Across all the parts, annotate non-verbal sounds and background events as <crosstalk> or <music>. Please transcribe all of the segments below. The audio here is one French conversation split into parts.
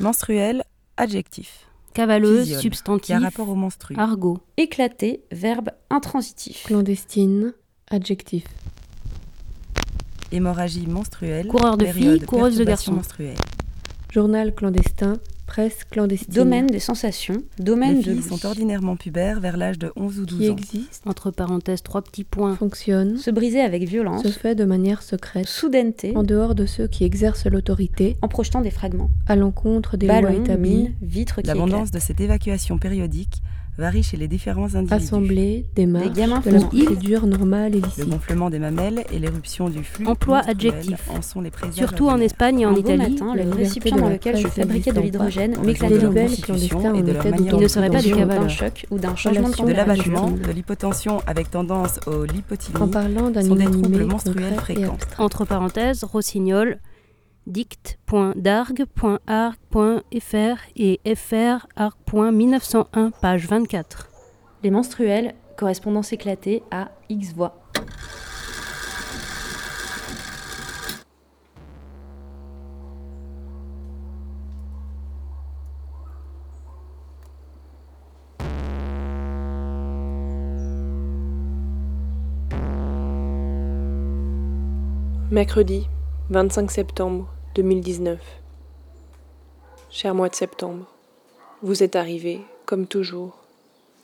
Menstruel, adjectif. Cavaleuse, substantif. Qui a rapport au menstru. Argot. Éclaté, verbe intransitif. Clandestine, adjectif. Hémorragie menstruelle. Coureur de filles, coureuse de garçons. menstruelle. Journal clandestin, presse clandestine. Domaine des sensations, domaine Les de filles l'ouïe. sont ordinairement pubères vers l'âge de 11 ou 12 Qui ans. existe, Entre parenthèses, trois petits points. fonctionne, Se briser avec violence, se fait de manière secrète, soudaineté, en dehors de ceux qui exercent l'autorité, en projetant des fragments. à l'encontre des lois Ballons, établies, mines, vitres qui L'abondance de cette évacuation périodique varie chez les différents individus. assemblée, démarche, gamins de la font- procédure normale et Le gonflement des mamelles et l'éruption du flux Emploi menstruel adjectif. en sont les présages Surtout en. Espagne et en Italie. matin, le récipient dans lequel je fabriquais de l'hydrogène pas, m'éclatait de constitution et leur manière Il ne serait pas des d'occupation. d'un choc ou d'un changement de de l'abattement, l'hypotension avec tendance au lipotylie, En parlant d'un sont des troubles menstruels fréquents. Entre parenthèses, rossignol, dict.dargue.arc.fr et frarc.1901, page 24. Les menstruels, correspondance éclatée à X voix. Mercredi 25 septembre 2019. Cher mois de septembre, vous êtes arrivé, comme toujours,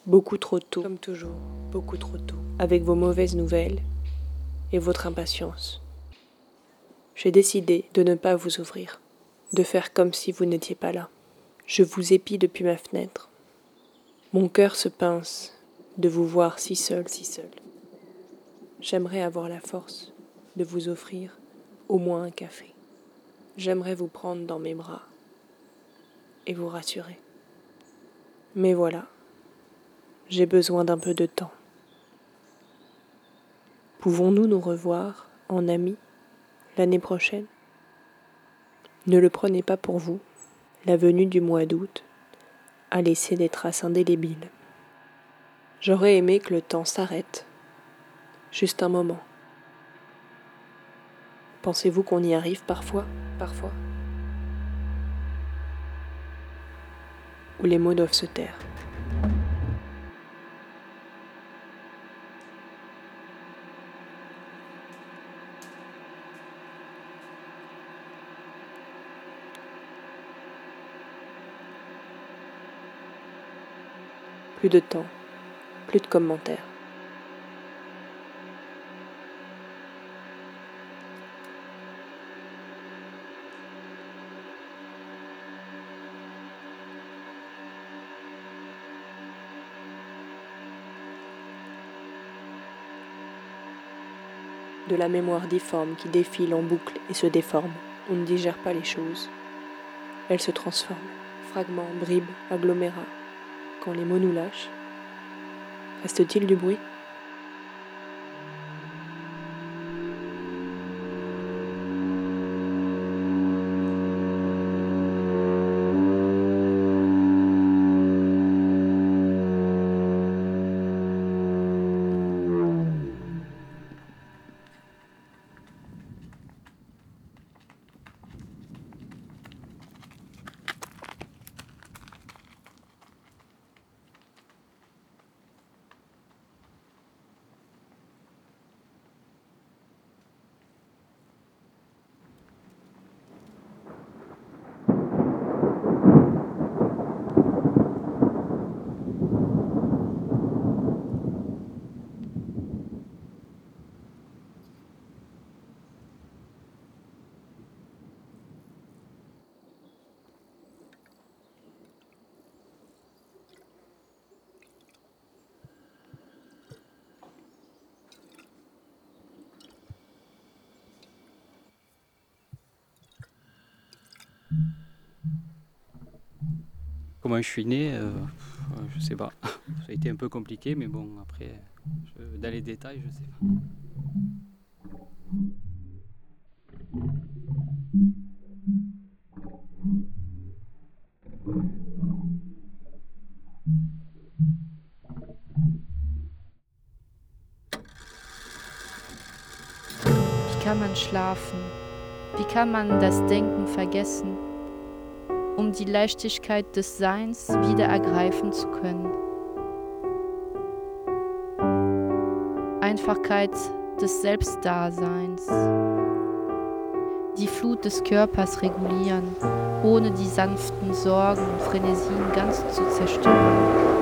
beaucoup trop tôt, comme toujours, beaucoup trop tôt, avec vos mauvaises nouvelles et votre impatience. J'ai décidé de ne pas vous ouvrir, de faire comme si vous n'étiez pas là. Je vous épie depuis ma fenêtre. Mon cœur se pince de vous voir si seul, si seul. J'aimerais avoir la force de vous offrir au moins un café. J'aimerais vous prendre dans mes bras et vous rassurer. Mais voilà, j'ai besoin d'un peu de temps. Pouvons-nous nous revoir en amis l'année prochaine? Ne le prenez pas pour vous, la venue du mois d'août a laissé des traces indélébiles. J'aurais aimé que le temps s'arrête, juste un moment. Pensez-vous qu'on y arrive parfois Parfois? Ou les mots doivent se taire Plus de temps, plus de commentaires. La mémoire difforme qui défile en boucle et se déforme. On ne digère pas les choses. Elles se transforment, fragments, bribes, agglomérats. Quand les mots nous lâchent, reste-t-il du bruit? Comment je suis né, euh, je sais pas. <laughs> Ça a été un peu compliqué, mais bon, après, je- dans les détails, je sais pas. Man schlafen? Wie kann man das Denken vergessen? um die Leichtigkeit des Seins wieder ergreifen zu können. Einfachkeit des Selbstdaseins. Die Flut des Körpers regulieren, ohne die sanften Sorgen und Frenesien ganz zu zerstören.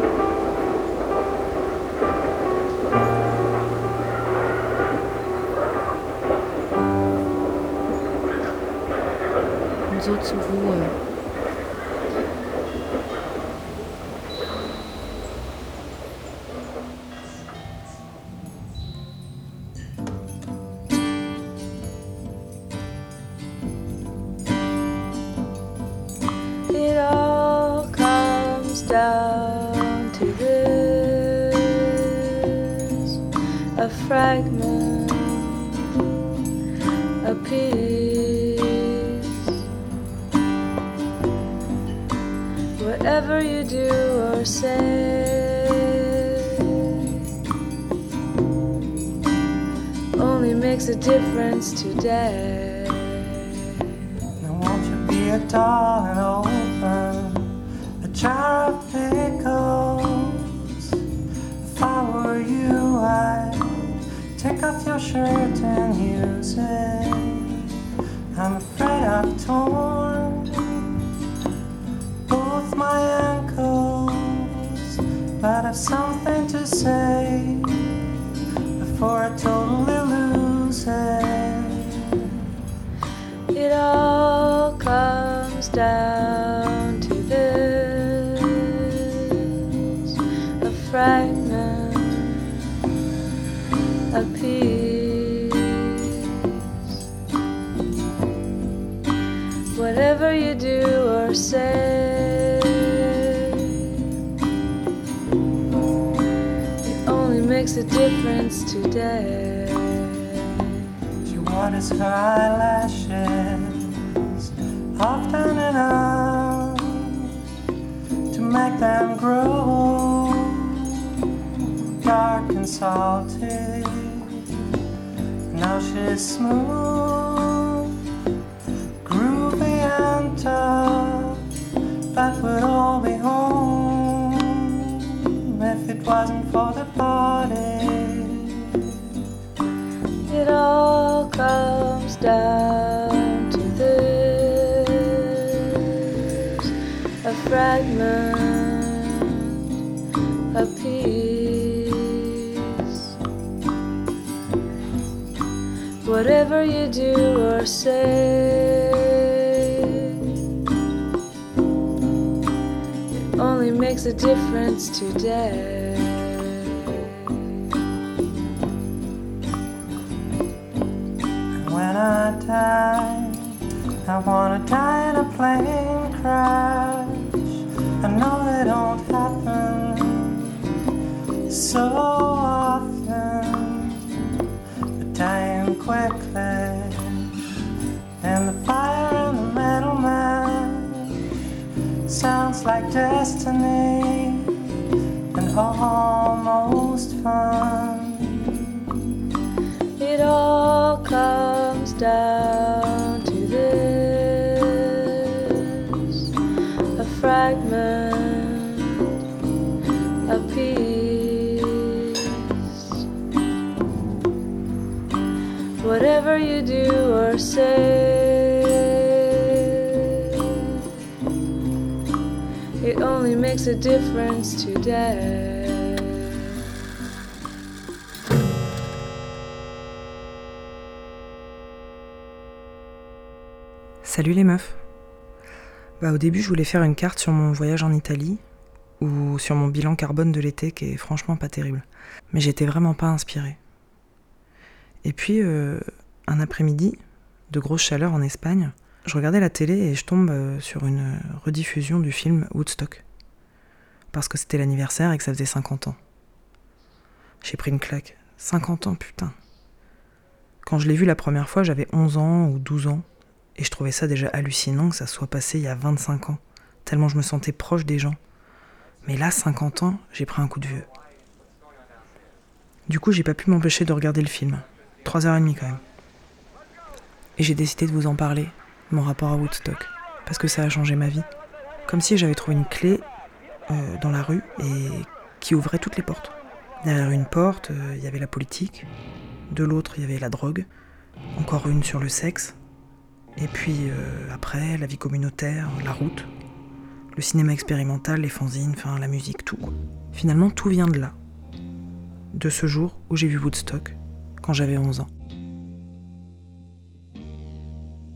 Fragment, a piece. Whatever you do or say, only makes a difference today. Now won't you be a doll shirt and use it. I'm afraid I've torn difference today. She waters her eyelashes often enough to make them grow dark and salty. Now she's smooth, Au début je voulais faire une carte sur mon voyage en Italie ou sur mon bilan carbone de l'été qui est franchement pas terrible. Mais j'étais vraiment pas inspirée. Et puis euh, un après-midi de grosse chaleur en Espagne, je regardais la télé et je tombe euh, sur une rediffusion du film Woodstock. Parce que c'était l'anniversaire et que ça faisait 50 ans. J'ai pris une claque. 50 ans, putain. Quand je l'ai vu la première fois, j'avais 11 ans ou 12 ans. Et je trouvais ça déjà hallucinant que ça soit passé il y a 25 ans, tellement je me sentais proche des gens. Mais là, 50 ans, j'ai pris un coup de vieux. Du coup, j'ai pas pu m'empêcher de regarder le film. 3h30 quand même. Et j'ai décidé de vous en parler, mon rapport à Woodstock, parce que ça a changé ma vie. Comme si j'avais trouvé une clé euh, dans la rue et qui ouvrait toutes les portes. Derrière une porte, euh, il y avait la politique. De l'autre, il y avait la drogue. Encore une sur le sexe. Et puis euh, après, la vie communautaire, la route, le cinéma expérimental, les fanzines, enfin la musique, tout. quoi. Finalement, tout vient de là. De ce jour où j'ai vu Woodstock, quand j'avais 11 ans.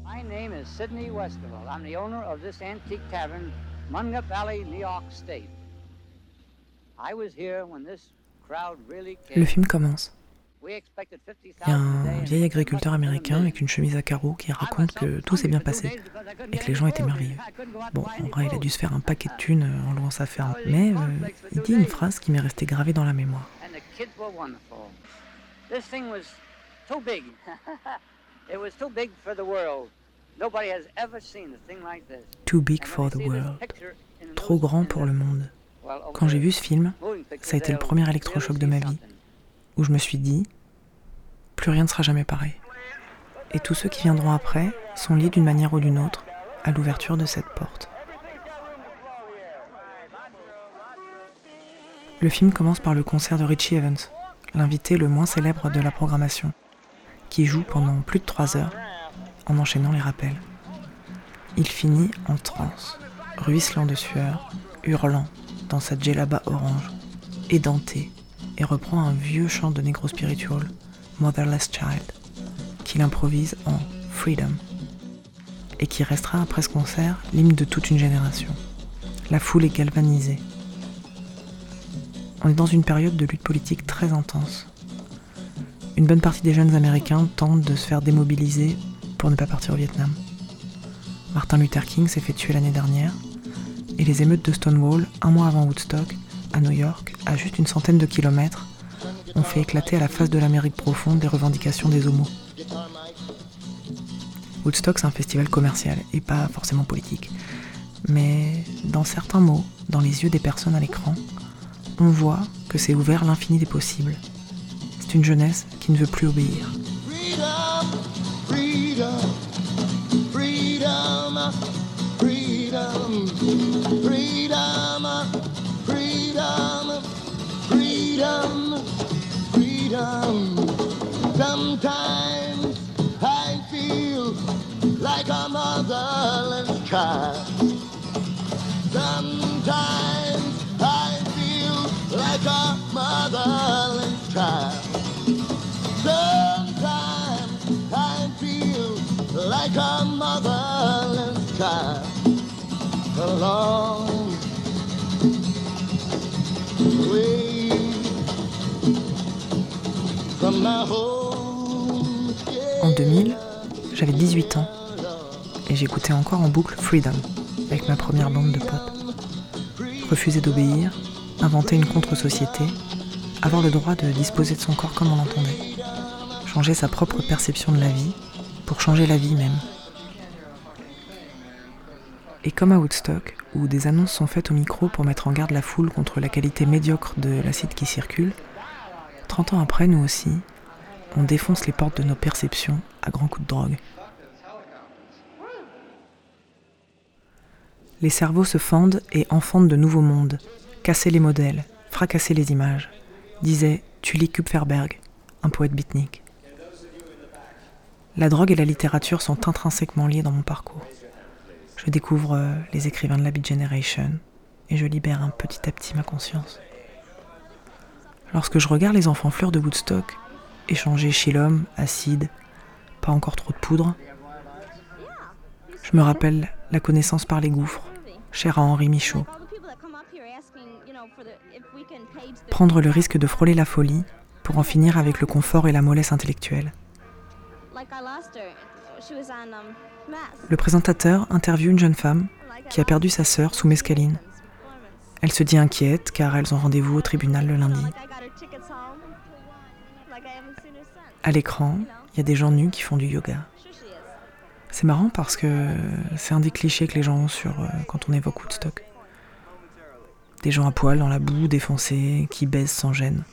My name is Sidney Westerville. I'm the owner of this antique tavern, Munga Valley, New York State. I was here when this crowd really came. Le film commence. We expected 50,000 Il y a un vieil agriculteur américain avec une chemise à carreaux qui raconte que tout s'est bien passé et que les gens étaient merveilleux. Bon, en vrai, il a dû se faire un paquet de thunes euh, en louant sa ferme, mais euh, il dit une phrase qui m'est restée gravée dans la mémoire. Too big. <laughs> it was too big for the world. Trop grand pour the- le monde. Quand j'ai vu ce film, ça a été le premier électrochoc de ma vie, où je me suis dit, plus rien ne sera jamais pareil. Et tous ceux qui viendront après sont liés d'une manière ou d'une autre à l'ouverture de cette porte. Le film commence par le concert de Richie Evans, l'invité le moins célèbre de la programmation, qui joue pendant plus de trois heures en enchaînant les rappels. Il finit en transe, ruisselant de sueur, hurlant dans sa djellaba orange, édenté, et reprend un vieux chant de Negro Spiritual, Motherless Child, qu'il improvise en Freedom, et qui restera après ce concert l'hymne de toute une génération. La foule est galvanisée. On est dans une période de lutte politique très intense. Une bonne partie des jeunes Américains tentent de se faire démobiliser pour ne pas partir au Vietnam. Martin Luther King s'est fait tuer l'année dernière, et les émeutes de Stonewall, un mois avant Woodstock, à New York, à juste une centaine de kilomètres, ont fait éclater à la face de l'Amérique profonde des revendications des homos. Woodstock, c'est un festival commercial et pas forcément politique. Mais dans certains mots, dans les yeux des personnes à l'écran, on voit que c'est ouvert l'infini des possibles. C'est une jeunesse qui ne veut plus obéir. Freedom. Sometimes I feel like a motherless child. Sometimes I feel like a motherless child. Sometimes I feel like a motherless child. Along way En 2000, j'avais 18 ans et j'écoutais encore en boucle Freedom avec ma première bande de potes. Refuser d'obéir, inventer une contre-société, avoir le droit de disposer de son corps comme on l'entendait. Changer sa propre perception de la vie pour changer la vie même. Et comme à Woodstock, où des annonces sont faites au micro pour mettre en garde la foule contre la qualité médiocre de l'acide qui circule, 30 ans après, nous aussi, on défonce les portes de nos perceptions à grands coups de drogue. Les cerveaux se fendent et enfantent de nouveaux mondes, casser les modèles, fracasser les images, disait Tully Kupferberg, un poète beatnik. La drogue et la littérature sont intrinsèquement liées dans mon parcours. Je découvre euh, les écrivains de la Beat Generation et je libère un petit à petit ma conscience. Lorsque je regarde les enfants fleurs de Woodstock, échanger Shilom, acide, pas encore trop de poudre, je me rappelle la connaissance par les gouffres, chère à Henri Michaud. Prendre le risque de frôler la folie pour en finir avec le confort et la mollesse intellectuelle. Le présentateur interviewe une jeune femme qui a perdu sa sœur sous mescaline. Elle se dit inquiète car elles ont rendez-vous au tribunal le lundi. À l'écran, il y a des gens nus qui font du yoga. C'est marrant parce que c'est un des clichés que les gens ont sur euh, quand on évoque Woodstock. Des gens à poil dans la boue, défoncés, qui baisent sans gêne.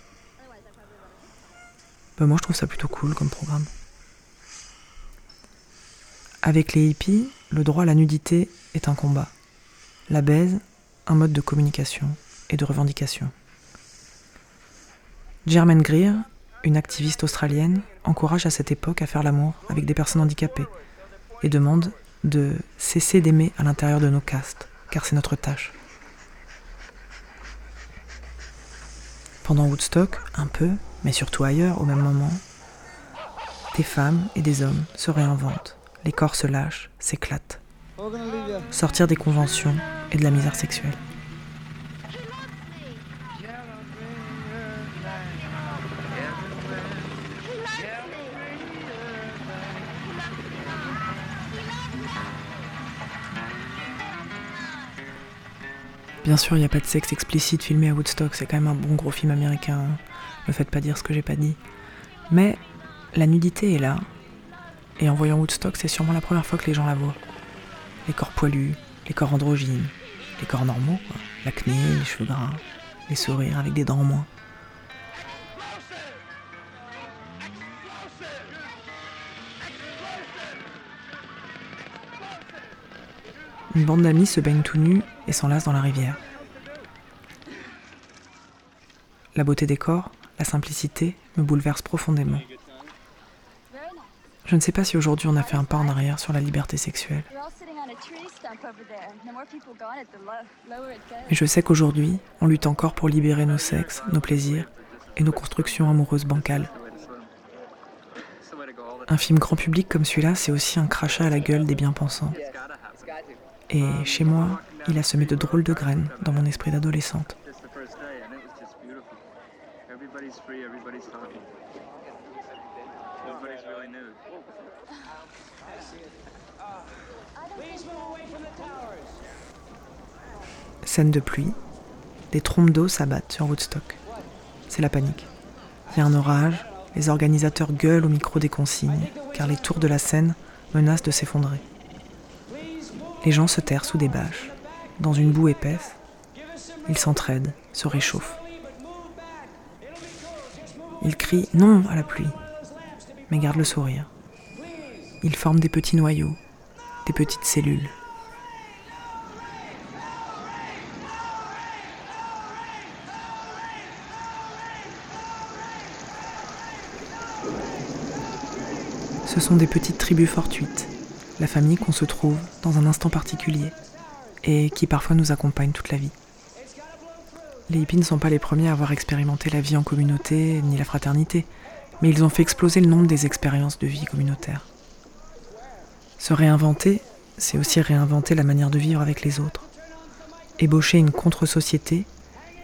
Bah, moi je trouve ça plutôt cool comme programme. Avec les hippies, le droit à la nudité est un combat. La baise, un mode de communication et de revendication. Germaine Greer, une activiste australienne, encourage à cette époque à faire l'amour avec des personnes handicapées et demande de cesser d'aimer à l'intérieur de nos castes, car c'est notre tâche. Pendant Woodstock, un peu, mais surtout ailleurs au même moment, des femmes et des hommes se réinventent, les corps se lâchent, s'éclatent. Sortir des conventions et de la misère sexuelle. Bien sûr, il n'y a pas de sexe explicite filmé à Woodstock, c'est quand même un bon gros film américain. Ne me faites pas dire ce que j'ai pas dit. Mais la nudité est là. Et en voyant Woodstock, c'est sûrement la première fois que les gens la voient. Les corps poilus, les corps androgynes, les corps normaux, quoi. l'acné, les cheveux gras, les sourires avec des dents en moins. Une bande d'amis se baigne tout nus et s'enlace dans la rivière. La beauté des corps, la simplicité me bouleverse profondément. Je ne sais pas si aujourd'hui on a fait un pas en arrière sur la liberté sexuelle. Mais je sais qu'aujourd'hui, on lutte encore pour libérer nos sexes, nos plaisirs et nos constructions amoureuses bancales. Un film grand public comme celui-là, c'est aussi un crachat à la gueule des bien-pensants. Et chez moi, il a semé de drôles de graines dans mon esprit d'adolescente. Scène de pluie, des trompes d'eau s'abattent sur Woodstock. C'est la panique. Il y a un orage, les organisateurs gueulent au micro des consignes, car les tours de la scène menacent de s'effondrer. Les gens se terrent sous des bâches, dans une boue épaisse. Ils s'entraident, se réchauffent. Ils crient non à la pluie, mais gardent le sourire. Ils forment des petits noyaux, des petites cellules. Ce sont des petites tribus fortuites, la famille qu'on se trouve dans un instant particulier et qui parfois nous accompagne toute la vie. Les hippies ne sont pas les premiers à avoir expérimenté la vie en communauté ni la fraternité, mais ils ont fait exploser le nombre des expériences de vie communautaire. Se réinventer, c'est aussi réinventer la manière de vivre avec les autres. Ébaucher une contre-société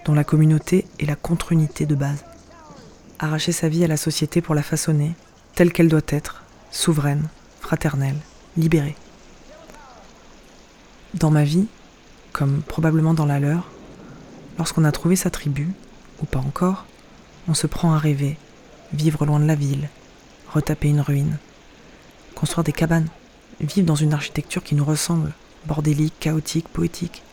dont la communauté est la contre-unité de base. Arracher sa vie à la société pour la façonner telle qu'elle doit être, souveraine, fraternelle, libérée. Dans ma vie, comme probablement dans la leur, lorsqu'on a trouvé sa tribu, ou pas encore, on se prend à rêver, vivre loin de la ville, retaper une ruine, construire des cabanes, vivre dans une architecture qui nous ressemble, bordélique, chaotique, poétique.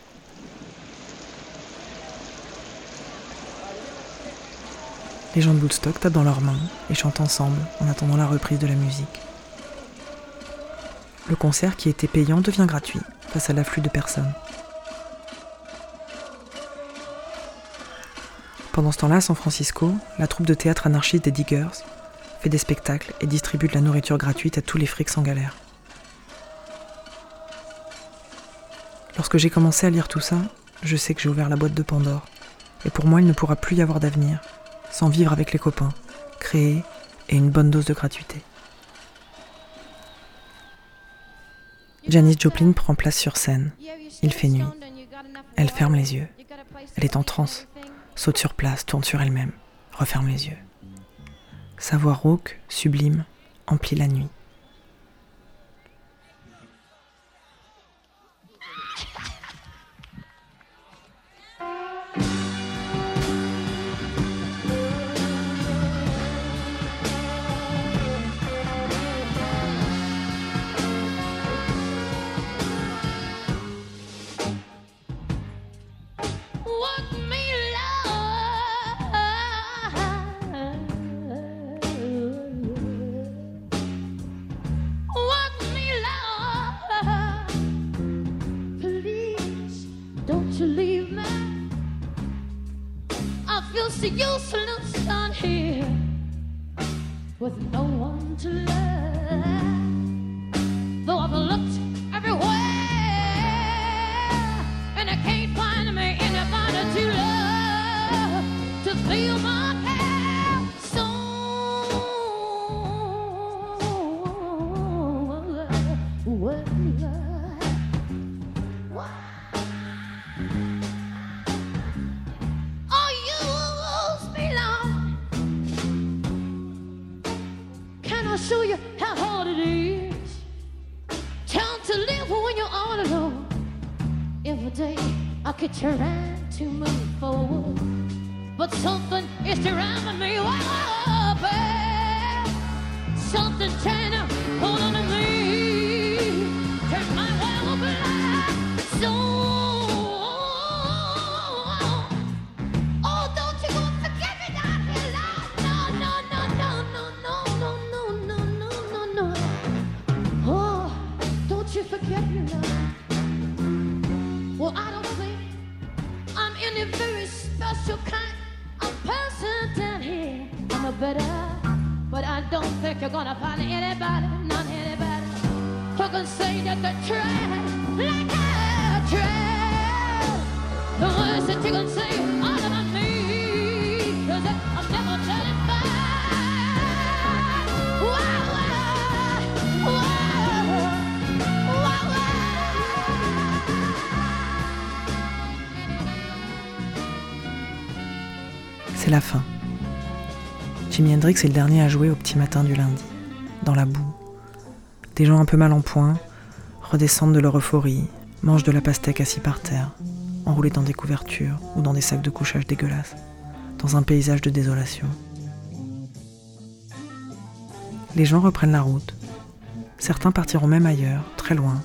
Les gens de Woodstock tapent dans leurs mains et chantent ensemble en attendant la reprise de la musique. Le concert qui était payant devient gratuit face à l'afflux de personnes. Pendant ce temps-là, à San Francisco, la troupe de théâtre anarchiste des Diggers fait des spectacles et distribue de la nourriture gratuite à tous les frics sans galère. Lorsque j'ai commencé à lire tout ça, je sais que j'ai ouvert la boîte de Pandore. Et pour moi, il ne pourra plus y avoir d'avenir sans vivre avec les copains, créer et une bonne dose de gratuité. Janis Joplin prend place sur scène. Il fait nuit. Elle ferme les yeux. Elle est en transe, saute sur place, tourne sur elle-même, referme les yeux. Sa voix rauque, sublime, emplit la nuit. Show you how hard it is? Time to live when you're all alone. Every day I could try to move forward, but something is driving me up. Something trying to hold on you're gonna find anybody, not say that. The. C'est la fin. Jimi Hendrix est le dernier à jouer au petit matin du lundi, dans la boue. Des gens un peu mal en point redescendent de leur euphorie, mangent de la pastèque assis par terre, enroulés dans des couvertures ou dans des sacs de couchage dégueulasses, dans un paysage de désolation. Les gens reprennent la route. Certains partiront même ailleurs, très loin,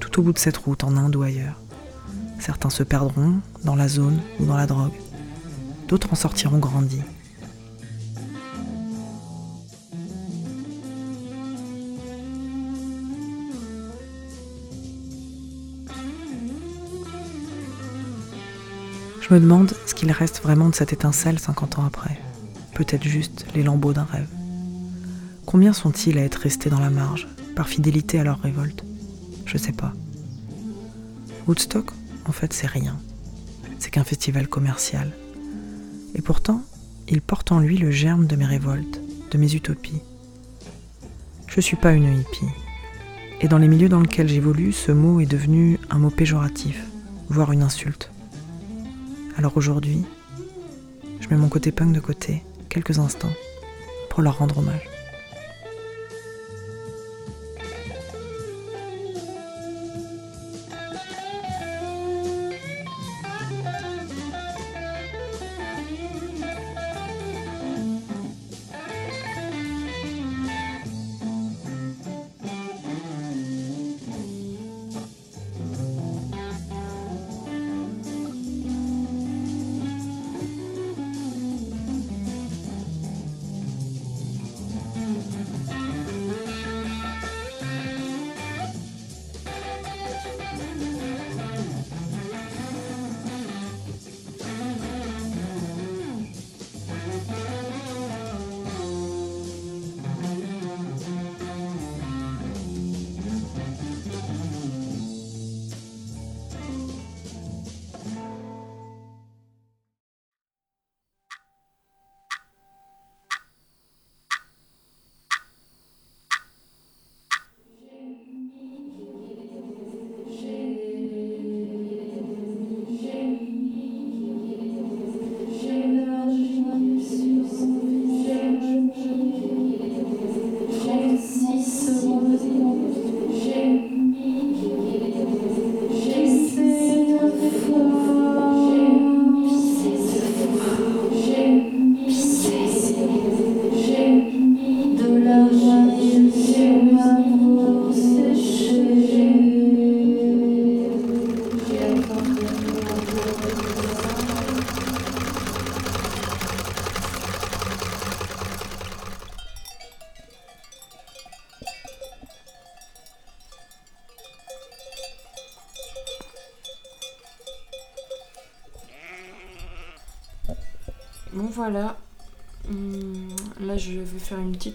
tout au bout de cette route, en Inde ou ailleurs. Certains se perdront dans la zone ou dans la drogue. D'autres en sortiront grandis. Je me demande ce qu'il reste vraiment de cette étincelle 50 ans après. Peut-être juste les lambeaux d'un rêve. Combien sont-ils à être restés dans la marge, par fidélité à leur révolte? Je sais pas. Woodstock, en fait, c'est rien. C'est qu'un festival commercial. Et pourtant, il porte en lui le germe de mes révoltes, de mes utopies. Je suis pas une hippie. Et dans les milieux dans lesquels j'évolue, ce mot est devenu un mot péjoratif, voire une insulte. Alors aujourd'hui, je mets mon côté punk de côté, quelques instants, pour leur rendre hommage.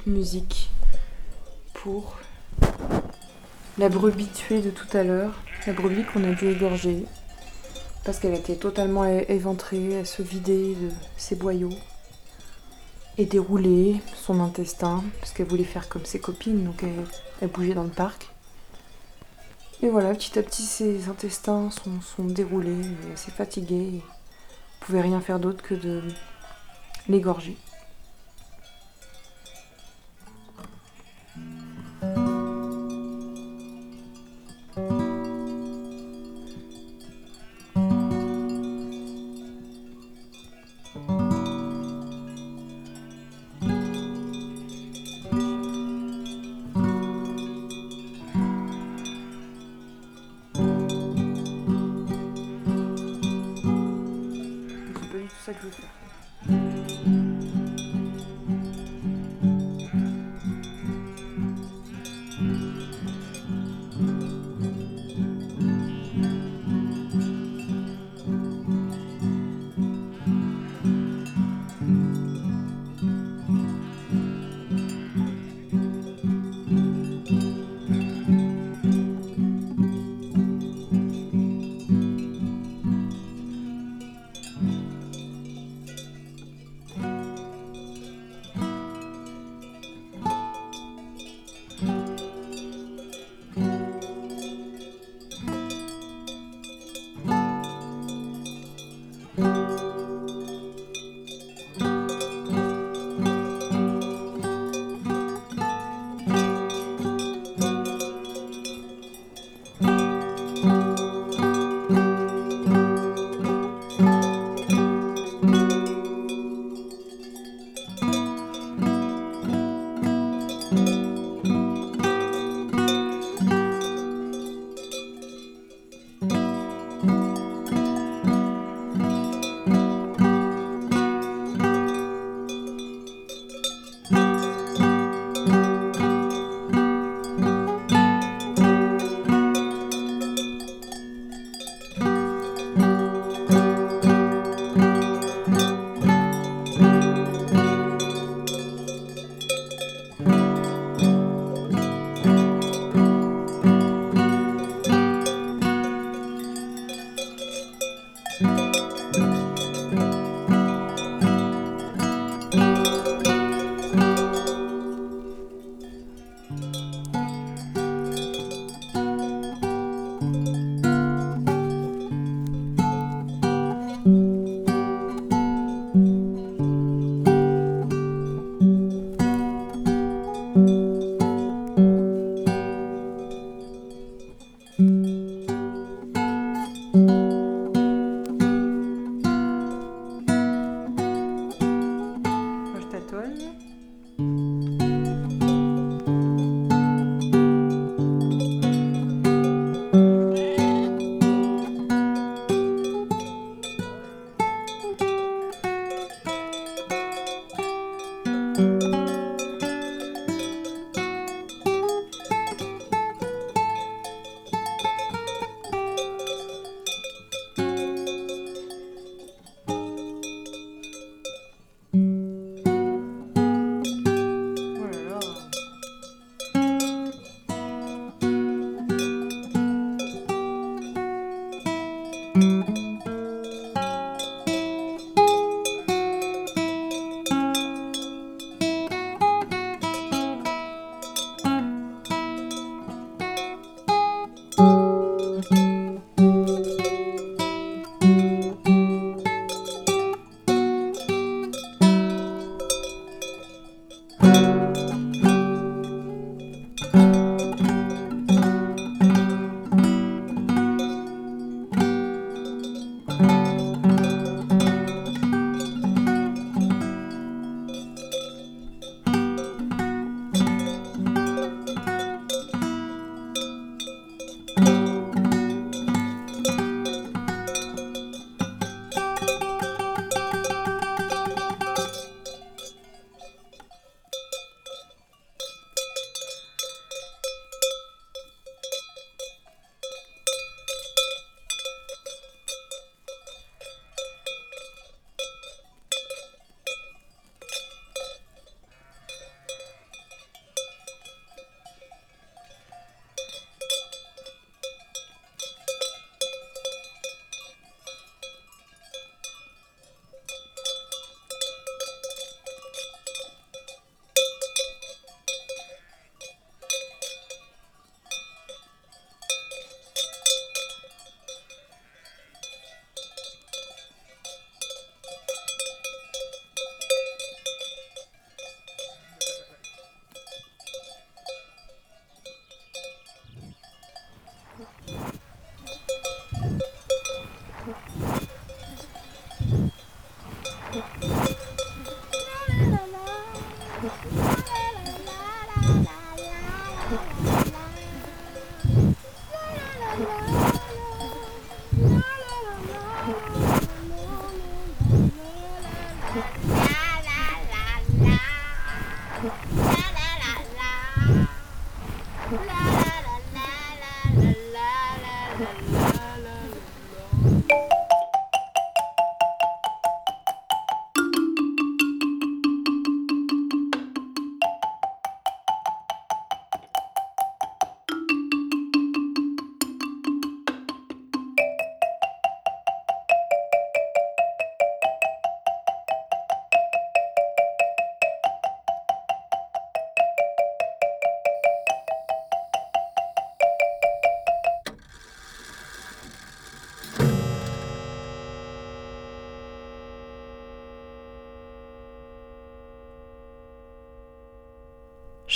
Musique pour la brebis tuée de tout à l'heure, la brebis qu'on a dû égorger parce qu'elle était totalement éventrée, elle se vidait de ses boyaux et déroulait son intestin parce qu'elle voulait faire comme ses copines, donc elle, bougeait dans le parc. Et voilà, petit à petit ses intestins sont, déroulés, elle s'est fatiguée, et elle pouvait rien faire d'autre que de l'égorger.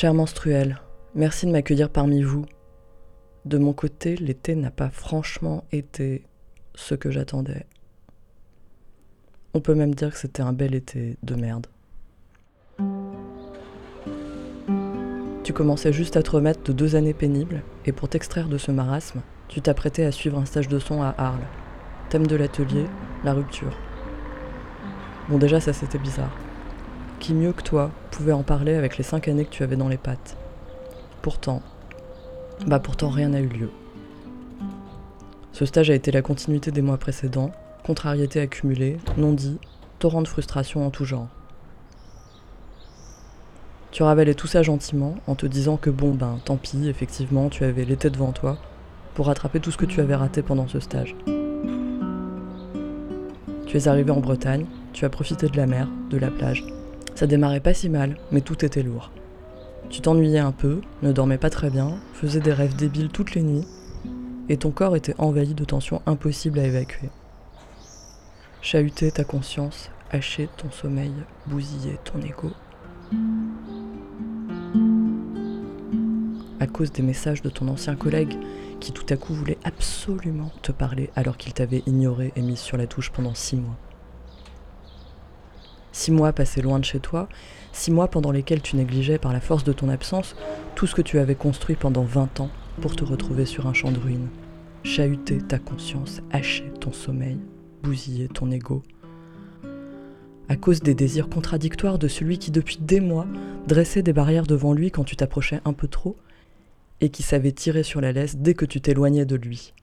Chère menstruelle, merci de m'accueillir parmi vous. De mon côté, l'été n'a pas franchement été ce que j'attendais. On peut même dire que c'était un bel été de merde. Tu commençais juste à te remettre de deux années pénibles, et pour t'extraire de ce marasme, tu t'apprêtais à suivre un stage de son à Arles. Thème de l'atelier, la rupture. Bon déjà ça c'était bizarre. Qui mieux que toi pouvait en parler avec les cinq années que tu avais dans les pattes Pourtant, bah pourtant rien n'a eu lieu. Ce stage a été la continuité des mois précédents, contrariété accumulée, non dit, torrent de frustration en tout genre. Tu ravalais tout ça gentiment en te disant que bon ben tant pis, effectivement, tu avais l'été devant toi pour rattraper tout ce que tu avais raté pendant ce stage. Tu es arrivé en Bretagne, tu as profité de la mer, de la plage. Ça démarrait pas si mal, mais tout était lourd. Tu t'ennuyais un peu, ne dormais pas très bien, faisais des rêves débiles toutes les nuits, et ton corps était envahi de tensions impossibles à évacuer. Chahuter ta conscience, hacher ton sommeil, bousiller ton ego. À cause des messages de ton ancien collègue qui tout à coup voulait absolument te parler alors qu'il t'avait ignoré et mis sur la touche pendant six mois. Six mois passés loin de chez toi, six mois pendant lesquels tu négligeais par la force de ton absence tout ce que tu avais construit pendant 20 ans pour te retrouver sur un champ de ruines. Chahuter ta conscience, hacher ton sommeil, bousiller ton ego. À cause des désirs contradictoires de celui qui depuis des mois dressait des barrières devant lui quand tu t'approchais un peu trop et qui savait tirer sur la laisse dès que tu t'éloignais de lui.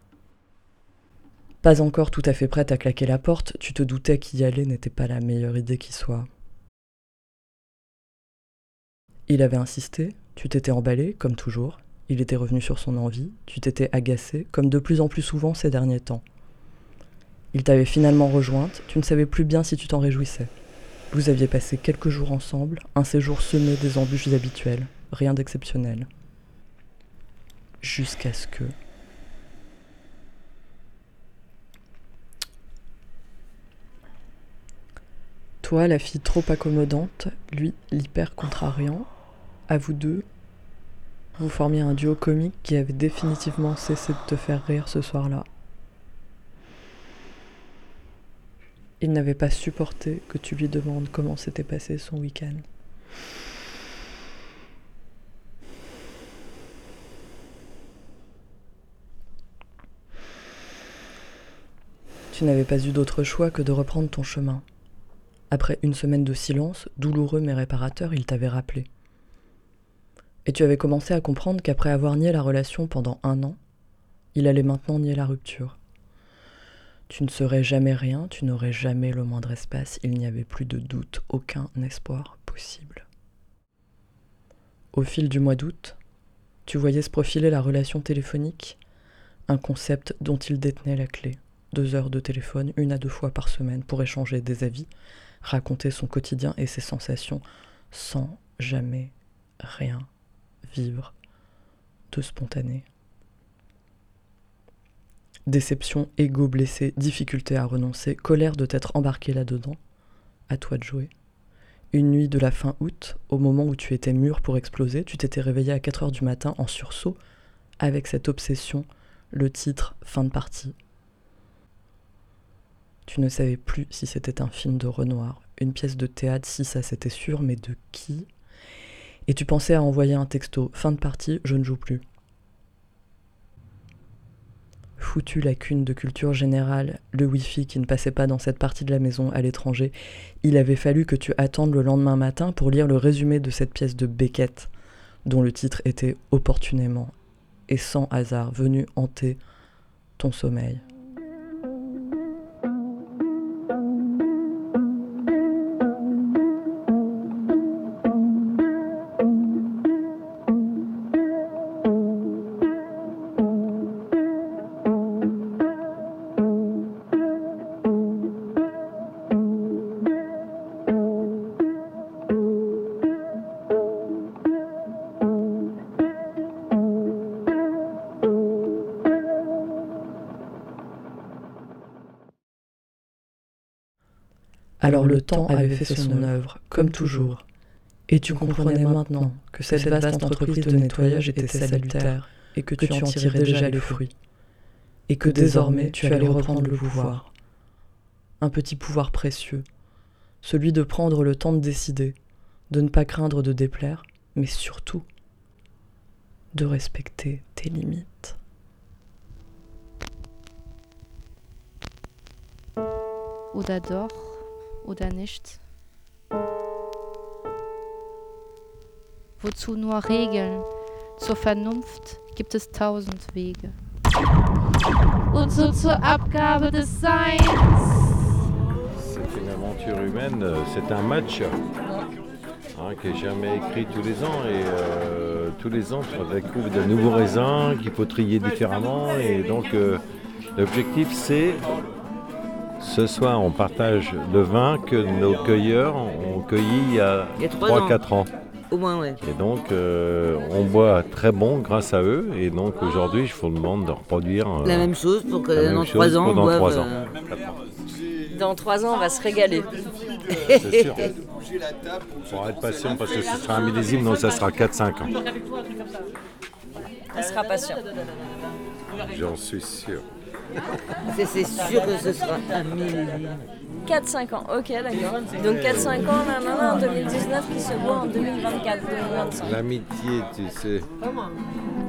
Pas encore tout à fait prête à claquer la porte, tu te doutais qu'y aller n'était pas la meilleure idée qui soit. Il avait insisté, tu t'étais emballé, comme toujours, il était revenu sur son envie, tu t'étais agacé, comme de plus en plus souvent ces derniers temps. Il t'avait finalement rejointe, tu ne savais plus bien si tu t'en réjouissais. Vous aviez passé quelques jours ensemble, un séjour semé des embûches habituelles, rien d'exceptionnel. Jusqu'à ce que... Toi, la fille trop accommodante, lui, l'hyper contrariant, à vous deux, vous formiez un duo comique qui avait définitivement cessé de te faire rire ce soir-là. Il n'avait pas supporté que tu lui demandes comment s'était passé son week-end. Tu n'avais pas eu d'autre choix que de reprendre ton chemin. Après une semaine de silence, douloureux mais réparateur, il t'avait rappelé. Et tu avais commencé à comprendre qu'après avoir nié la relation pendant un an, il allait maintenant nier la rupture. Tu ne serais jamais rien, tu n'aurais jamais le moindre espace, il n'y avait plus de doute, aucun espoir possible. Au fil du mois d'août, tu voyais se profiler la relation téléphonique, un concept dont il détenait la clé. Deux heures de téléphone, une à deux fois par semaine, pour échanger des avis, raconter son quotidien et ses sensations, sans jamais rien vivre de spontané. Déception, ego blessé, difficulté à renoncer, colère de t'être embarqué là-dedans. À toi de jouer. Une nuit de la fin août, au moment où tu étais mûr pour exploser, tu t'étais réveillé à 4 heures du matin en sursaut, avec cette obsession, le titre Fin de partie. Tu ne savais plus si c'était un film de Renoir, une pièce de théâtre, si ça c'était sûr, mais de qui? Et tu pensais à envoyer un texto. Fin de partie, je ne joue plus. Foutue lacune de culture générale, le Wi-Fi qui ne passait pas dans cette partie de la maison à l'étranger, il avait fallu que tu attendes le lendemain matin pour lire le résumé de cette pièce de Beckett, dont le titre était opportunément et sans hasard venu hanter ton sommeil. Alors le temps avait fait son œuvre, comme toujours, Et tu comprenais maintenant que cette vaste entreprise de nettoyage était salutaire et que tu en tirais déjà les fruits. Et que désormais tu allais reprendre le pouvoir. Un petit pouvoir précieux, celui de prendre le temps de décider, de ne pas craindre de déplaire, mais surtout de respecter tes limites. Oder doch, oder nicht. Wozu nur Regeln? Zur Vernunft gibt es tausend Wege. Und so zur Abgabe des Seins? C'est une aventure humaine, c'est un match hein, qui est jamais écrit tous les ans et euh, tous les ans on découvre de nouveaux raisins qu'il faut trier différemment et donc euh, l'objectif c'est ce soir on partage le vin que nos cueilleurs ont cueilli il y a Il y a trois 3-4 ans. Au moins, ouais. Et donc euh, on boit très bon grâce à eux et donc aujourd'hui je vous demande de reproduire euh, La même chose pour que dans chose trois ans, on dans boive, trois ans. euh, Dans trois ans, on va se régaler. C'est sûr. <laughs> Faut être patient parce que ce sera un millésime, donc ça sera 4-5 ans. On sera patient. J'en suis sûr. C'est sûr que ce sera un millésime. 4-5 ans, ok, d'accord. Donc 4-5 ans, nanana, en 2019 qui se voit en 2024, 2025. L'amitié, tu sais.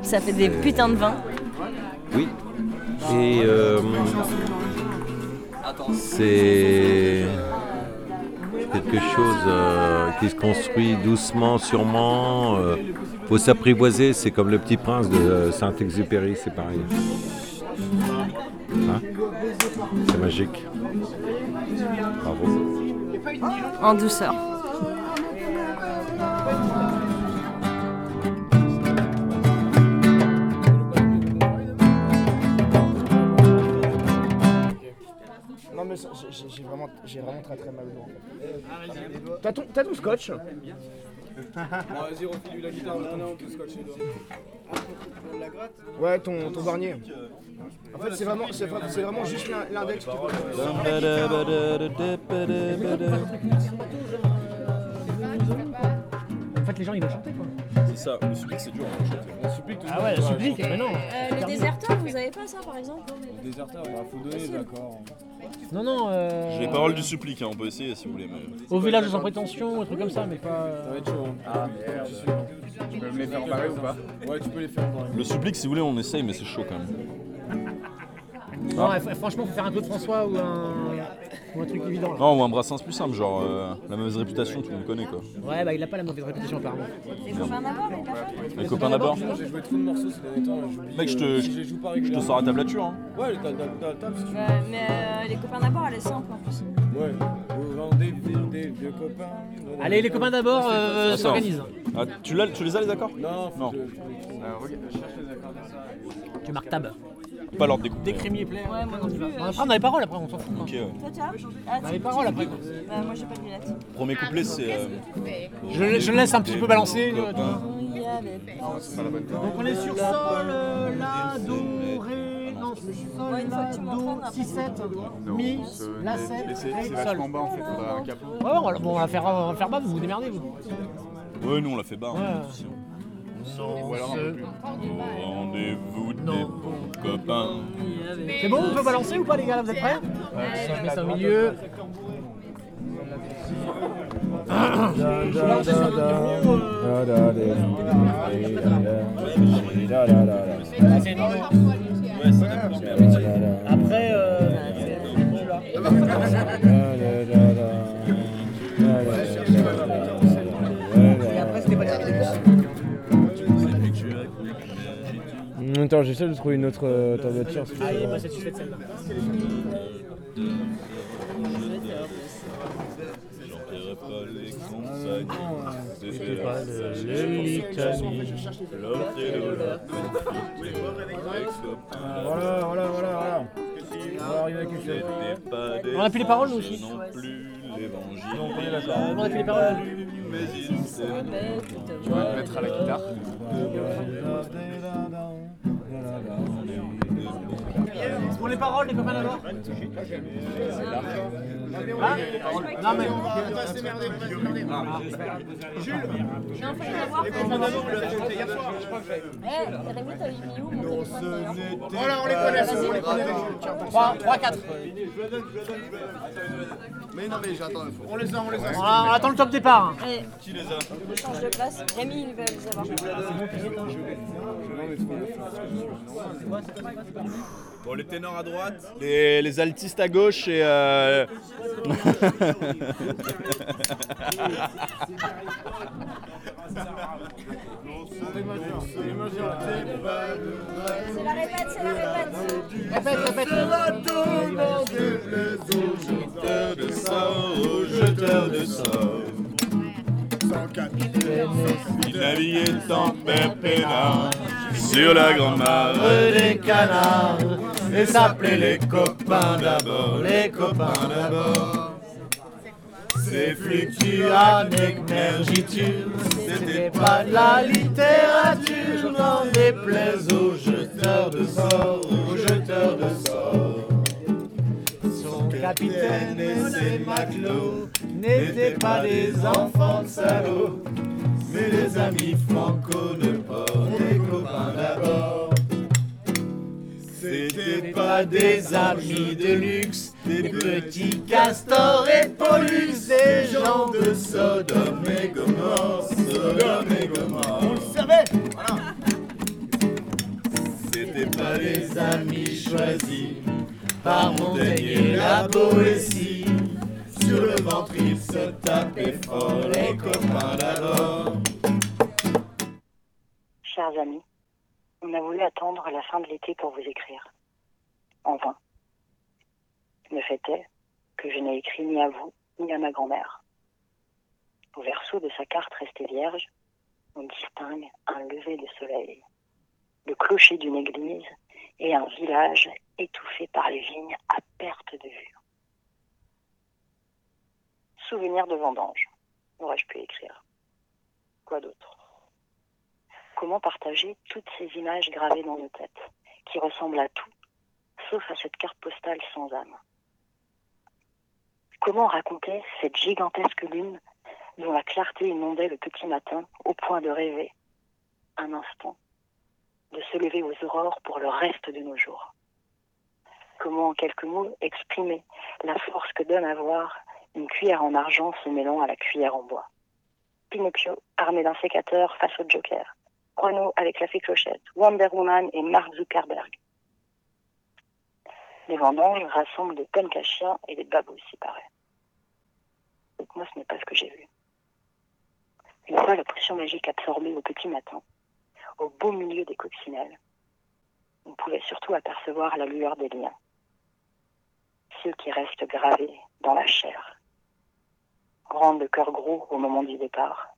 Ça fait des putains de vins. Oui. Et euh, c'est quelque chose euh, qui se construit doucement, sûrement. euh, faut s'apprivoiser, c'est comme le petit prince de Saint-Exupéry, c'est pareil. Hein c'est magique. Bravo. En douceur. Non mais j'ai- vraiment, j'ai vraiment très très mal au dos. en fait. T'as ton, t'as ton scotch? Vas-y, refile-lui la guitare, on est tout scotché Ouais, ton, ton barnier. En fait, c'est vraiment, c'est c'est vraiment juste l'in- l'index. qui fait, les gens ils vont chanter quoi. C'est ça, le supplique c'est dur à chanter. Le supplique, tout Ah ouais, le supplique, mais non. Euh, le déserteur, vous avez pas ça par exemple Le déserteur, bah, faut donner, d'accord. Non, non. Euh... J'ai les paroles du supplique, hein, on peut essayer si vous voulez. Mais... Au village sans prétention, un truc comme ça, mais pas. euh, Ça va être chaud. Ah merde. Tu peux me les faire parer ou pas? Ouais, tu peux les faire parer. Le supplique, si vous voulez, on essaye, mais c'est chaud quand même. Non, fr- franchement, faut faire un Claude François ou un, ou un truc évident. Là. Non, ou un brassens plus simple, genre euh, la mauvaise réputation, tout le monde connaît quoi. Ouais, bah il a pas la mauvaise réputation apparemment. Les copains d'abord, les pas Les copains d'abord J'ai joué trop de morceaux ces derniers temps. j'oublie, Mec, je te, euh, je, je joue pas je te régulièrement. sors la tablature. Hein. Ouais, t'as t'as- t'as- t'as, si tu veux. Ouais, mais euh, les copains d'abord, elle est simple en plus. Ouais. Vous vendez des vieux copains. Allez, les copains d'abord euh, Attends. s'organisent. Ah, tu, l'as- tu les as les accords Non, Non. Tu marques tab. Pas l'ordre des crémiers plaît. Ouais, moi non plus. On prendre les paroles après, on s'en fout. Ok, ouais. Toi, tu as Ah, On a tu- les paroles après. quoi. Bah, moi, j'ai pas de lunettes. Premier couplet, c'est. euh, Je, je laisse un petit peu balancer. euh, a Donc on est sur sol, euh, la, do, ré, non, sol, Ouais, une fois la, que tu do, m'entraînes, après. 6, 7, mi, la 7, ré, sol. vachement bas en fait, faudrait un capot. Ouais, bon, on va- bon, on va faire, on va faire bas, vous vous démerdez vous. Ouais, nous on l'a fait bas. hein, Ouais. pas de souci. Ou Au rendez-vous des bons copains. C'est bon, on peut balancer ou pas les gars là, vous êtes prêts Je mets ça au milieu. Après, euh, Et après, c'était pas. Attends, j'essaie de trouver une autre euh, tablature. Ah, il est pas satisfait de celle-là. Voilà, voilà, voilà, voilà. On va arriver à quelque chose. On a plus les paroles, nous aussi. Non plus l'évangile. on est d'accord. On a plus les paroles. Mais il s'est Tu vas te mettre à la guitare. Guarará, Pour les paroles, les copains d'abord Hein Non mais. Non, faut les avoir. Les copains d'abord, on l'a fait hier soir. Eh, Rémi, t'as mis où mon téléphone Voilà, on les connaît, on les connaît. 3, 4. Mais non, mais j'attends. On les a, on les a. On, attend le top départ. hein. Eh, Qui les a je change de place. Rémi, il va les avoir. Bon, les ténors à droite, les, les altistes à gauche et. Euh... C'est la répète, c'est la répète. Répète, répète. jeteurs de sort, aux jeteurs de sort. Il naviguait en père peinard sur la grande mare des canards et s'appelait les copains d'abord, les copains d'abord. Ces fluctuanes émergitures, c'était pas de la littérature, n'en déplaise aux jeteurs de sort, aux jeteurs de sort. Capitaine et ses matelots n'étaient pas des enfants de salauds, mais des amis franco de port, des copains d'abord. C'était pas des amis de luxe, des petits castors et pollux, des gens de Sodome et Gomorre, Sodome et Gomorre. On le savait, C'était pas des amis choisis par Montaigne la Boétie. Sur le ventre, ils se tapaient fort, les copains d'abord. Chers amis, on a voulu attendre la fin de l'été pour vous écrire. En vain. Le fait est que je n'ai écrit ni à vous, ni à ma grand-mère. Au verso de sa carte restée vierge, on distingue un lever de soleil, le clocher d'une église et un village étouffé par les vignes à perte de vue. Souvenir de vendange, aurais-je pu écrire. Quoi d'autre? Comment partager toutes ces images gravées dans nos têtes, qui ressemblent à tout, sauf à cette carte postale sans âme? Comment raconter cette gigantesque lune dont la clarté inondait le petit matin au point de rêver, un instant, de se lever aux aurores pour le reste de nos jours? Comment, en quelques mots, exprimer la force que donne à voir une cuillère en argent se mêlant à la cuillère en bois Pinocchio, armé d'un sécateur face au Joker. Renault avec la fée Clochette, Wonder Woman et Mark Zuckerberg. Les vendanges rassemblent des punks à chiens et des babous, s'il paraît. Donc moi, ce n'est pas ce que j'ai vu. Une fois la potion magique absorbée au petit matin, au beau milieu des coccinelles, on pouvait surtout apercevoir la lueur des liens. Qui restent gravés dans la chair. Rendent le cœur gros au moment du départ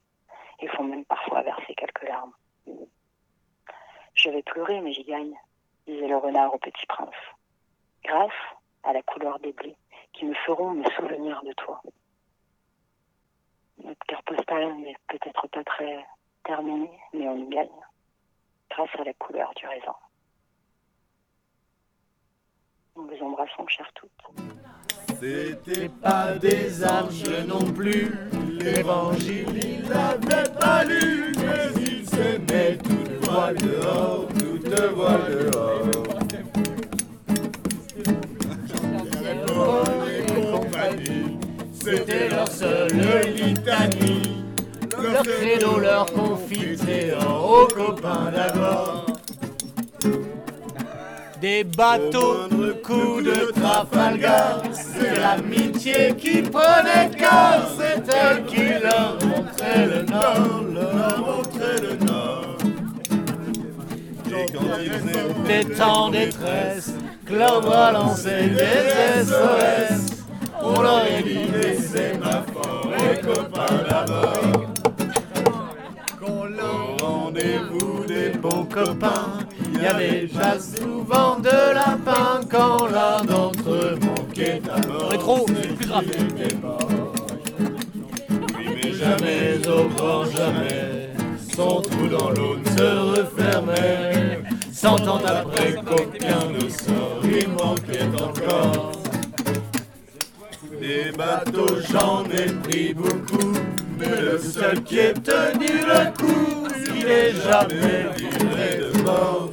et font même parfois verser quelques larmes. Je vais pleurer, mais j'y gagne, disait le renard au petit prince, grâce à la couleur des blés qui me feront me souvenir de toi. Notre carte postale n'est peut-être pas très terminée, mais on y gagne, grâce à la couleur du raisin. Nous vous embrassons, chères toutes. C'était pas des arches non plus, l'évangile il n'avait pas lu, mais il s'aimait toute voile dehors, toute voile dehors. C'était leur seule litanie, leur credo, leur confiteor, aux copains d'abord. Des bateaux, coups de Trafalgar, c'est l'amitié qui prenait corps, c'est elle qui leur montrait le nord, leur montrait le nord. Et quand ils étaient en détresse, Claude lançait des SOS, on leur a dit laissez ma fort, les copains d'abord. Au rendez-vous des bons copains, il y avait pas souvent de lapin quand l'un d'entre eux manquait à mort. Rétro, plus grave. Oui, mais jamais au grand jamais, son trou dans l'eau ne se refermait. Cent ans après qu'aucun ne sort, il manque Des bateaux, j'en ai pris beaucoup, mais le seul qui ait tenu le coup, il est jamais viré de bord,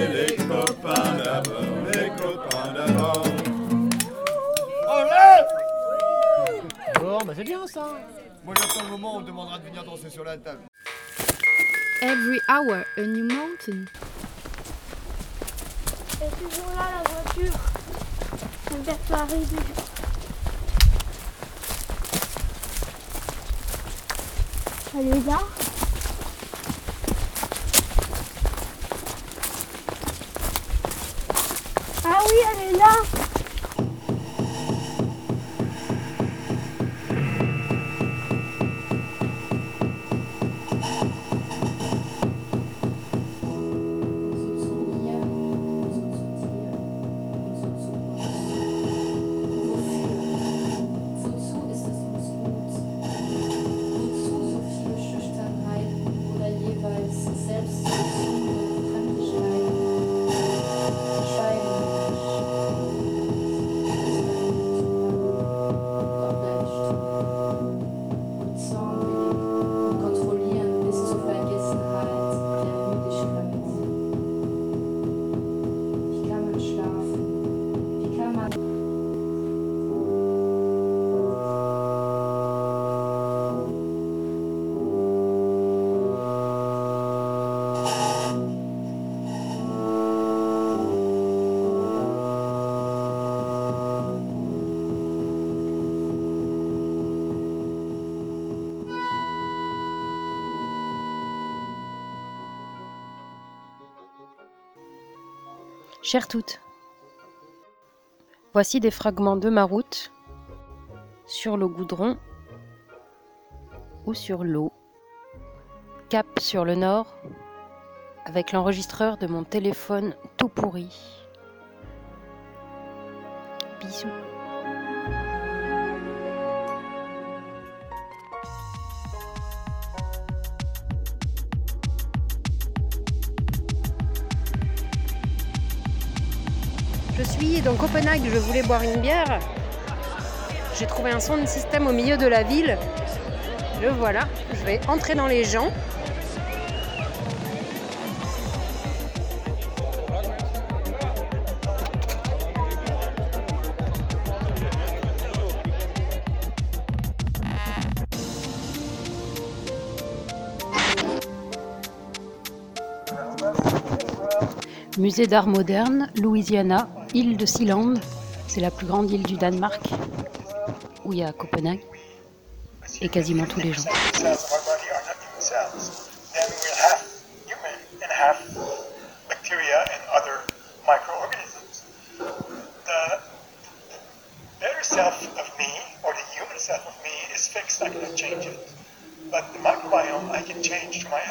les copains d'abord, les copains d'abord. Bon, bah c'est bien ça. Moi j'attends le moment où on me demandera de venir danser sur la table. Every hour, a new mountain. Elle est toujours là, la voiture. Pas arriver. Elle est là. Chères toutes, voici des fragments de ma route sur le goudron ou sur l'eau. Cap sur le nord avec l'enregistreur de mon téléphone tout pourri. Bisous. Je suis dans Copenhague, je voulais boire une bière. J'ai trouvé un son de système au milieu de la ville. Le voilà, je vais entrer dans les gens. Musée d'art moderne, Louisiana, île de Sealand. C'est la plus grande île du Danemark, où il y a Copenhague et quasiment tous les gens. The microbiome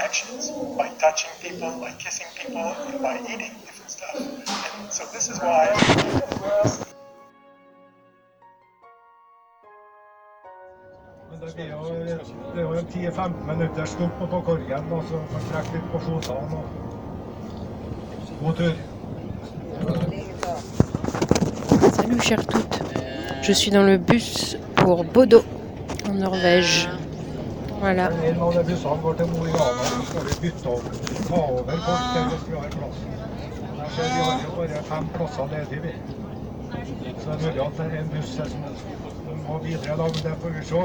actions by touching people, by kissing people, and by eating different stuff. So this is why. Men det blir jo, det jo en 10-15 minutters stopp på Korgen, og så får trekke litt på Sjotan. og God tur. Salut chères toutes, je suis dans le bus pour Bodo en Norvège. Voilà. Så vi har jo bare fem plasser ledig, vi. Så det er mulig at det er en buss her som må videre, da, men det får vi se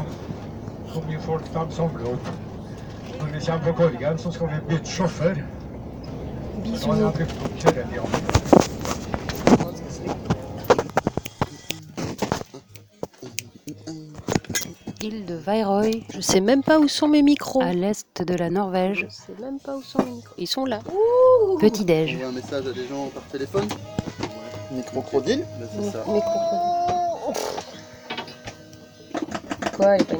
hvor mye folk de samler opp. Når vi kommer på Korgen, så skal vi bytte sjåfør. Da har jeg brukt opp kjøretida. De Vairoy. Je sais même pas où sont mes micros. À l'est de la Norvège. Je sais même pas où sont mes micros. Ils sont là. Petit déj. un message à des gens par téléphone. Microcrodile bah, c'est ça. Quoi, elle est pas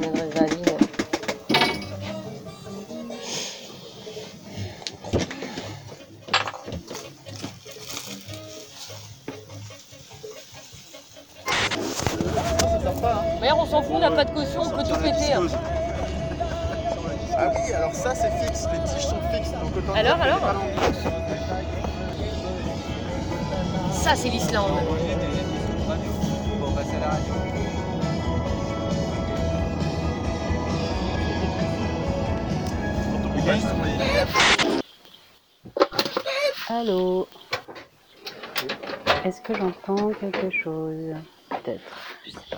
j'entends quelque chose Peut-être. je sais pas.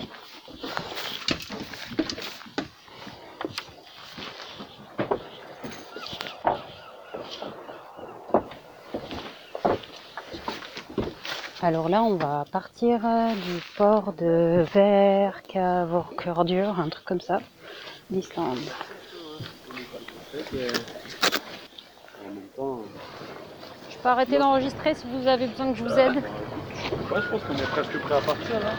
Alors là, on va partir euh, du port de Verkavorkurdur, un truc comme ça, d'Islande. Je peux arrêter d'enregistrer si vous avez besoin que je vous aide. Ouais, je pense qu'on est presque prêt à partir là.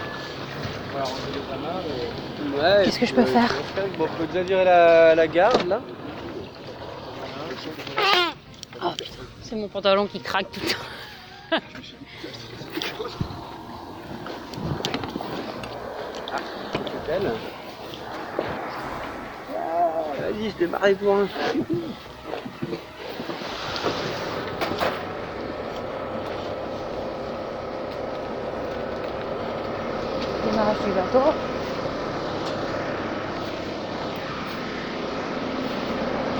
On va ranger les amarres et... Ouais, Qu'est-ce que je peux puis, faire euh, bon, On peut déjà virer la, la garde là. Oh putain, c'est mon pantalon qui craque tout le temps. C'est elle. Ah, Vas-y, je démarre les points. Démarrage du bateau.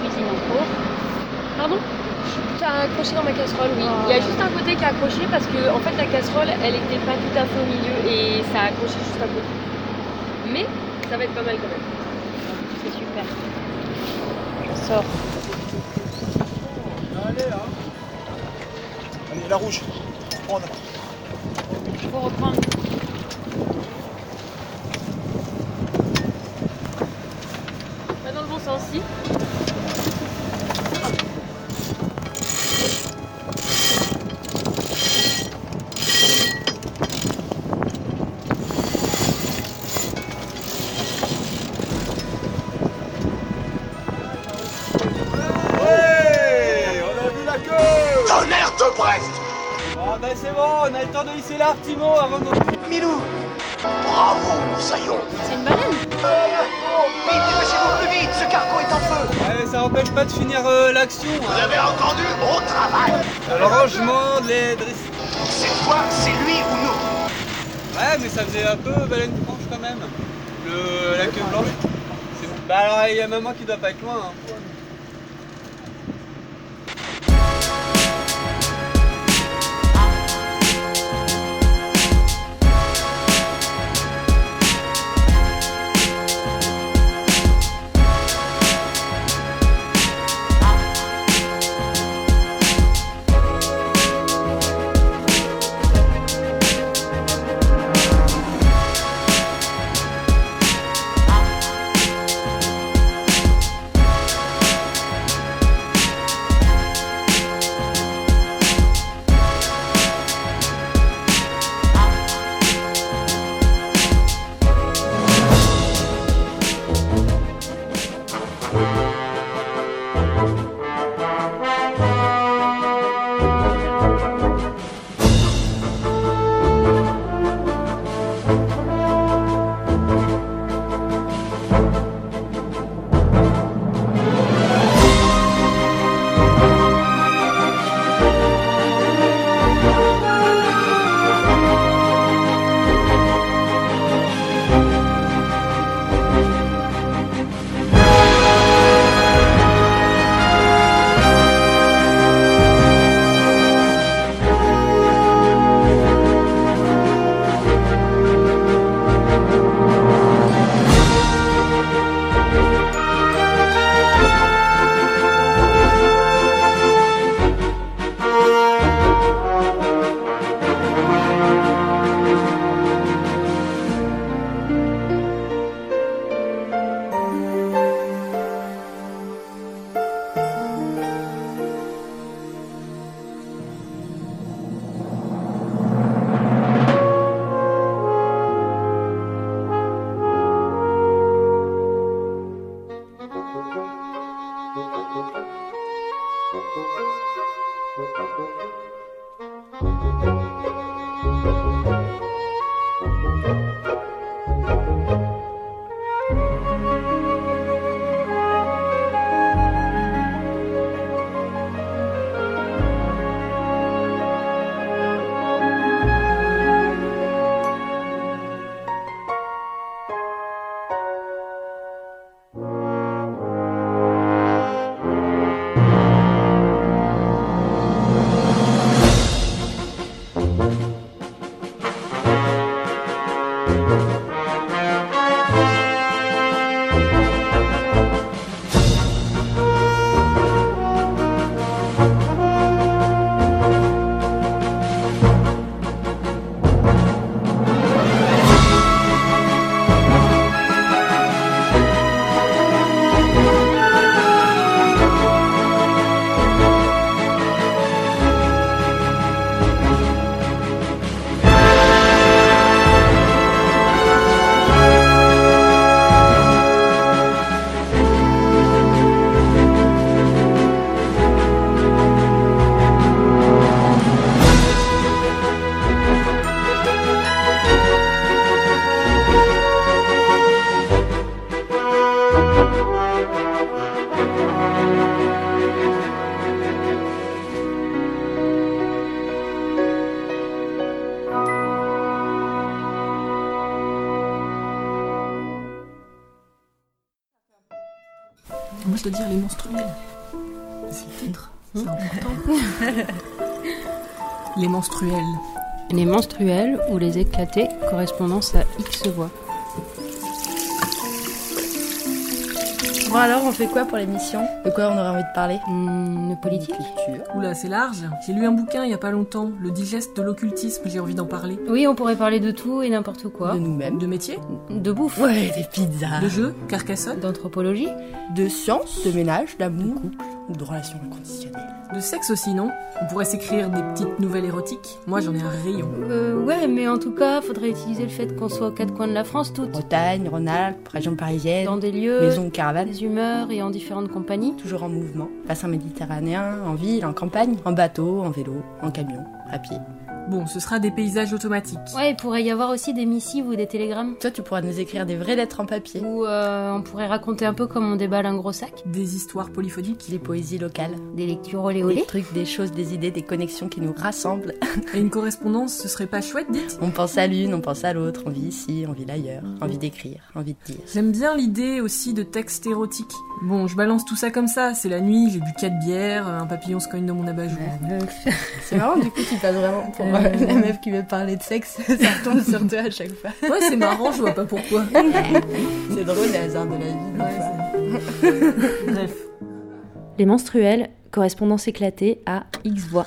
Cuisine en cours. Pardon? T'as accroché dans ma casserole, oui. Il y a juste un côté qui a accroché parce que en fait la casserole elle était pas tout à fait au milieu et ça a accroché juste à côté. Mais ça va être pas mal quand même. C'est super. Je sors. Allez là. Allez, la rouge. Prendre. Faut reprendre. L'action. Vous avez entendu Au travail Le rangement de les. Cette fois, c'est lui ou nous Ouais, mais ça faisait un peu baleine franche quand même. Le, la queue blanche. Bah alors, il y a maman qui doit pas être loin. hein. Dire les menstruels. C'est le titre. C'est important. <laughs> les menstruels. Les menstruels ou les éclatés, correspondance à X voix. Bon alors, on fait quoi pour l'émission? De quoi on aurait envie de parler? Hmm, De politique Oula, c'est large. J'ai lu un bouquin il y a pas longtemps, Le digeste de l'occultisme, j'ai envie d'en parler. Oui, on pourrait parler de tout et n'importe quoi. De nous-mêmes. De métier De bouffe. Ouais, des pizzas. De jeux? Carcassonne? D'anthropologie De science, de ménage, d'amour, ou de relations inconditionnelles. De sexe aussi, non? On pourrait s'écrire des petites nouvelles érotiques. Moi, j'en ai un rayon. Euh, ouais, mais en tout cas, faudrait utiliser le fait qu'on soit aux quatre coins de la France toutes. Bretagne, Rhône-Alpes, région parisienne, Dans des lieux, maison ou caravane, des humeurs et en différentes compagnies. toujours en mouvement. Bassin méditerranéen, en ville, en campagne, en bateau, en vélo, en camion, à pied. Bon, ce sera des paysages automatiques. Ouais, il pourrait y avoir aussi des missives ou des télégrammes. Toi, tu pourras nous écrire des vraies lettres en papier. Ou euh, on pourrait raconter un peu comme on déballe un gros sac. Des histoires polyphoniques. Des poésies locales. Des lectures olé Des trucs, des choses, des idées, des connexions qui nous rassemblent. <laughs> Et une correspondance, ce serait pas chouette, dites On pense à l'une, on pense à l'autre, on vit ici, on vit l'ailleurs, envie d'écrire, envie de dire. J'aime bien l'idée aussi de textes érotiques. Bon, je balance tout ça comme ça, c'est la nuit, j'ai bu 4 bières, un papillon se cogne dans mon abat-jour. <laughs> C'est marrant, du coup, tu passes vraiment pour euh, la meuf qui veut parler de sexe. <laughs> Ça tombe sur toi à chaque fois. Ouais, c'est marrant, je vois pas pourquoi. <laughs> C'est drôle, les hasards de la vie. Bref. Les menstruels, correspondance éclatée à X voix.